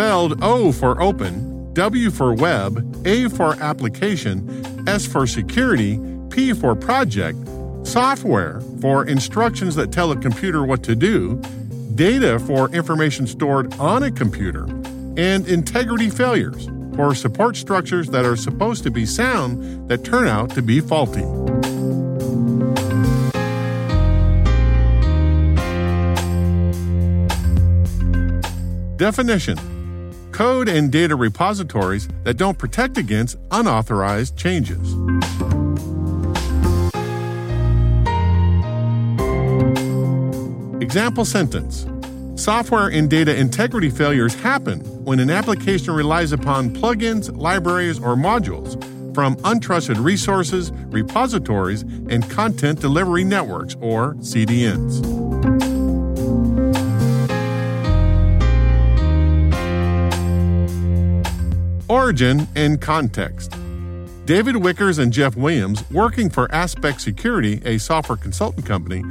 Spelled O for open, W for web, A for application, S for security, P for project, software for instructions that tell a computer what to do, data for information stored on a computer, and integrity failures for support structures that are supposed to be sound that turn out to be faulty. Definition Code and data repositories that don't protect against unauthorized changes. Example sentence Software and data integrity failures happen when an application relies upon plugins, libraries, or modules from untrusted resources, repositories, and content delivery networks, or CDNs. Origin and context. David Wichers and Jeff Williams, working for Aspect Security, a software consultant company,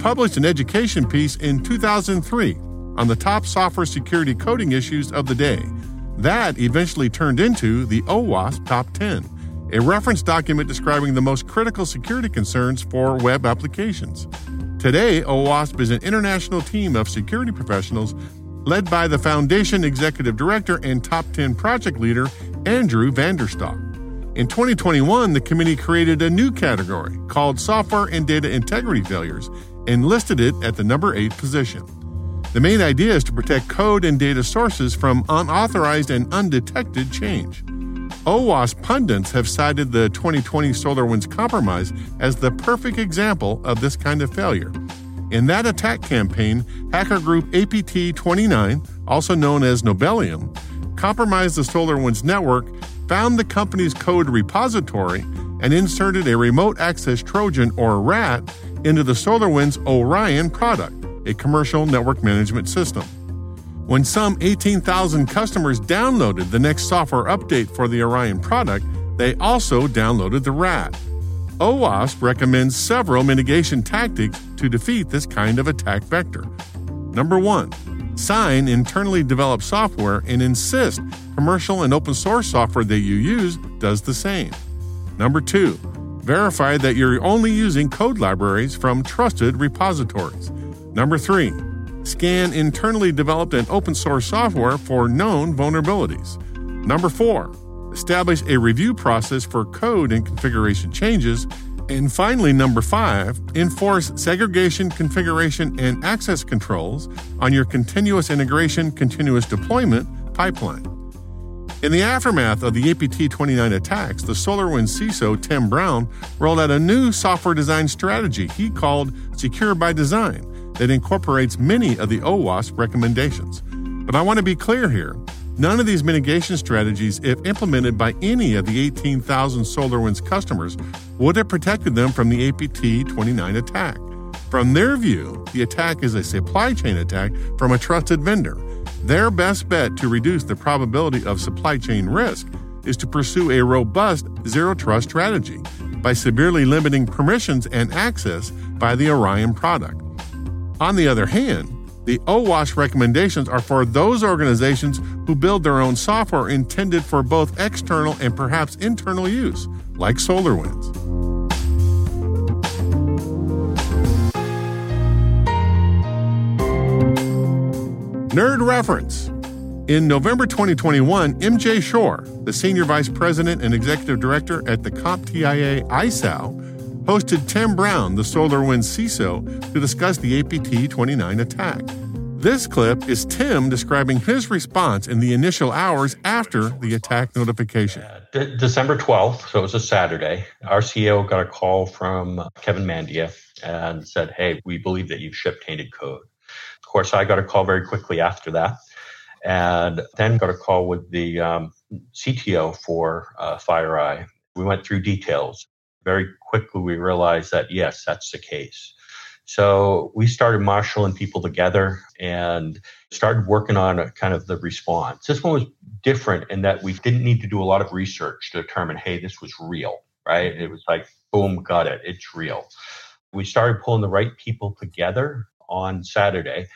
published an education piece in 2003 on the top software security coding issues of the day. That eventually turned into the OWASP Top 10, a reference document describing the most critical security concerns for web applications. Today, OWASP is an international team of security professionals led by the Foundation Executive Director and Top 10 Project Leader, Andrew van der Stock. In 2021, the committee created a new category called Software and Data Integrity Failures and listed it at the number 8 position. The main idea is to protect code and data sources from unauthorized and undetected change. OWASP pundits have cited the 2020 SolarWinds compromise as the perfect example of this kind of failure. In that attack campaign, hacker group APT 29, also known as Nobelium, compromised the SolarWinds network, found the company's code repository, and inserted a remote access Trojan or RAT into the SolarWinds Orion product a commercial network management system. When some 18,000 customers downloaded the next software update for the Orion product, they also downloaded the RAT. OWASP recommends several mitigation tactics to defeat this kind of attack vector. Number one, sign internally developed software and insist commercial and open source software that you use does the same. Number two, verify that you're only using code libraries from trusted repositories. Number three, scan internally developed and open source software for known vulnerabilities. Number four, establish a review process for code and configuration changes. And finally, number five, enforce segregation, configuration, and access controls on your continuous integration, continuous deployment pipeline. In the aftermath of the APT 29 attacks, the SolarWinds CISO Tim Brown rolled out a new software design strategy he called Secure by Design that incorporates many of the OWASP recommendations. But I want to be clear here. None of these mitigation strategies, if implemented by any of the 18,000 SolarWinds customers, would have protected them from the APT 29 attack. From their view, the attack is a supply chain attack from a trusted vendor. Their best bet to reduce the probability of supply chain risk is to pursue a robust zero trust strategy by severely limiting permissions and access by the Orion product. On the other hand, the OWASP recommendations are for those organizations who build their own software intended for both external and perhaps internal use, like SolarWinds. Nerd reference In November 2021, MJ Shoer, the Senior Vice President and Executive Director at the CompTIA ISAO, hosted Tim Brown, the SolarWinds CISO, to discuss the APT 29 attack. This clip is Tim describing his response in the initial hours after the attack notification. De- December 12th, so it was a Saturday, our CEO got a call from Kevin Mandia and said, Hey, we believe that you've shipped tainted code. Of course, I got a call very quickly after that and then got a call with the um, CTO for uh, FireEye. We went through details. Very quickly, we realized that yes, that's the case. So we started marshaling people together and started working on a, kind of the response. This one was different in that we didn't need to do a lot of research to determine, hey, this was real, right? It was like, boom, got it, it's real. We started pulling the right people together on Saturday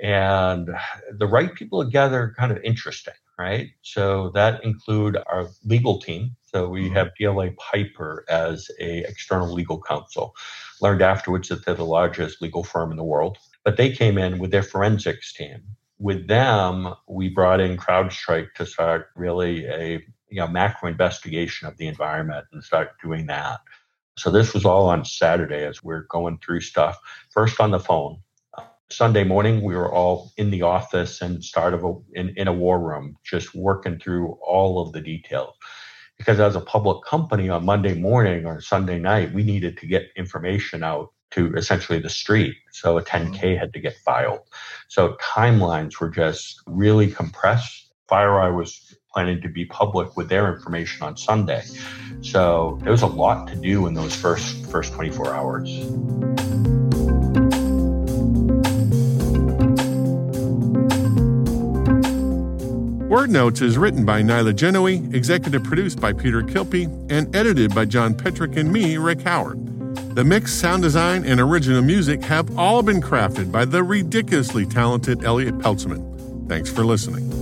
and the right people together kind of interesting, right? So that include our legal team. So we mm-hmm. have DLA Piper as a external legal counsel learned afterwards that they're the largest legal firm in the world. But they came in with their forensics team. With them, we brought in CrowdStrike to start really a you know, macro investigation of the environment and start doing that. So this was all on Saturday as we're going through stuff. First on the phone. Sunday morning, we were all in the office and start of a, in, in a war room, just working through all of the details because as a public company on Monday morning or Sunday night, we needed to get information out to essentially the street. So a 10K mm-hmm. had to get filed. So timelines were just really compressed. FireEye was planning to be public with their information on Sunday. So there was a lot to do in those first first 24 hours. Word Notes is written by Nyla Genoe, executive produced by Peter Kilpe, and edited by John Petrik and me, Rick Howard. The mix, sound design, and original music have all been crafted by the ridiculously talented Elliott Peltzman. Thanks for listening.